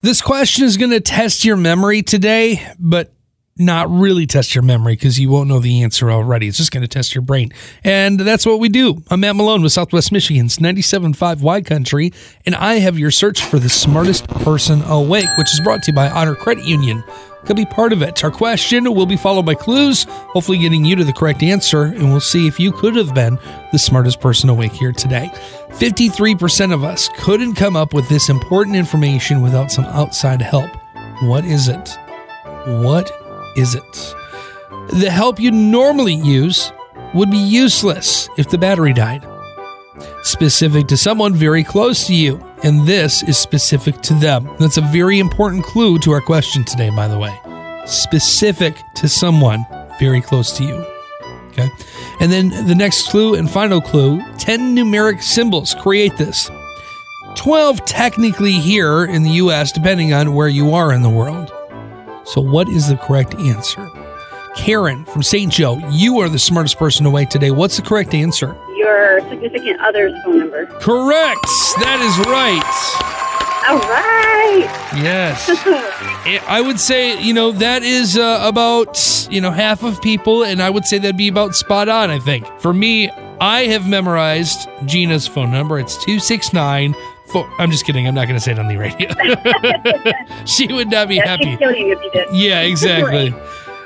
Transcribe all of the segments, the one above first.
This question is going to test your memory today, but not really test your memory because you won't know the answer already. It's just going to test your brain. And that's what we do. I'm Matt Malone with Southwest Michigan's 97.5 Y Country, and I have your search for the smartest person awake, which is brought to you by Honor Credit Union. Could be part of it. Our question will be followed by clues, hopefully getting you to the correct answer, and we'll see if you could have been the smartest person awake here today. 53% of us couldn't come up with this important information without some outside help. What is it? What is it? The help you normally use would be useless if the battery died. Specific to someone very close to you, and this is specific to them. That's a very important clue to our question today, by the way. Specific to someone very close to you. Okay. And then the next clue and final clue 10 numeric symbols create this. 12 technically here in the US, depending on where you are in the world. So, what is the correct answer? Karen from St. Joe, you are the smartest person awake today. What's the correct answer? Your significant other's phone number. Correct. That is right. All right. Yes. I would say, you know, that is uh, about, you know, half of people, and I would say that'd be about spot on, I think. For me, I have memorized Gina's phone number. It's 269 four. I'm just kidding. I'm not going to say it on the radio. she would not be Yeah, happy. she'd kill you if you did. Yeah, exactly.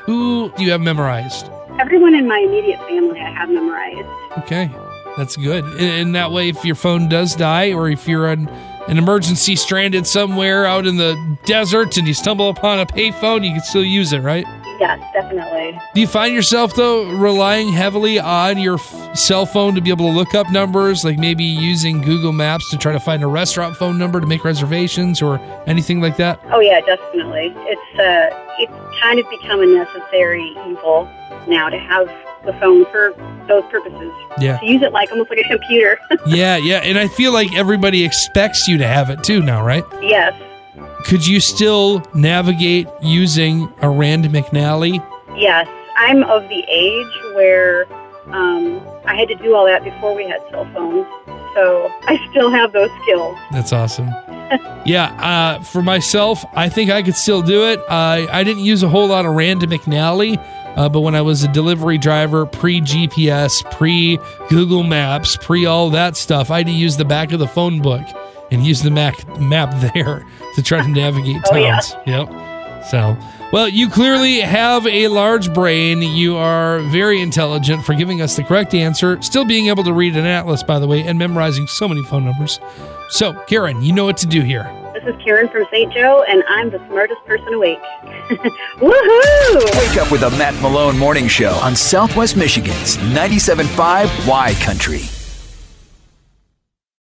Who do you have memorized? Everyone in my immediate family I have memorized. Okay, that's good. And, that way, if your phone does die, or if you're an, an emergency stranded somewhere out in the desert and you stumble upon a payphone, you can still use it, right? Yes, definitely. Do you find yourself though relying heavily on your f- cell phone to be able to look up numbers, like maybe using Google Maps to try to find a restaurant phone number to make reservations or anything like that? Oh yeah, definitely. It's uh, it's kind of become a necessary evil now to have the phone for those purposes. Yeah. To use it like almost like a computer. Yeah, yeah, and I feel like everybody expects you to have it too now, right? yes. Could you still navigate using a Rand McNally? Yes. I'm of the age where um, I had to do all that before we had cell phones. So I still have those skills. That's awesome. yeah, uh, for myself, I think I could still do it. I I didn't use a whole lot of Rand McNally, uh, but when I was a delivery driver, pre GPS, pre Google Maps, pre all that stuff, I had to use the back of the phone book and use the Mac map there to try to navigate Oh, yeah. towns. Yep. So, well, you clearly have a large brain. You are very intelligent for giving us the correct answer, still being able to read an atlas, by the way, and memorizing so many phone numbers. So, Karen, you know what to do here. This is Karen from St. Joe, and I'm the smartest person awake. Woohoo! Wake up with a Matt Malone morning show on Southwest Michigan's 97.5 Y Country.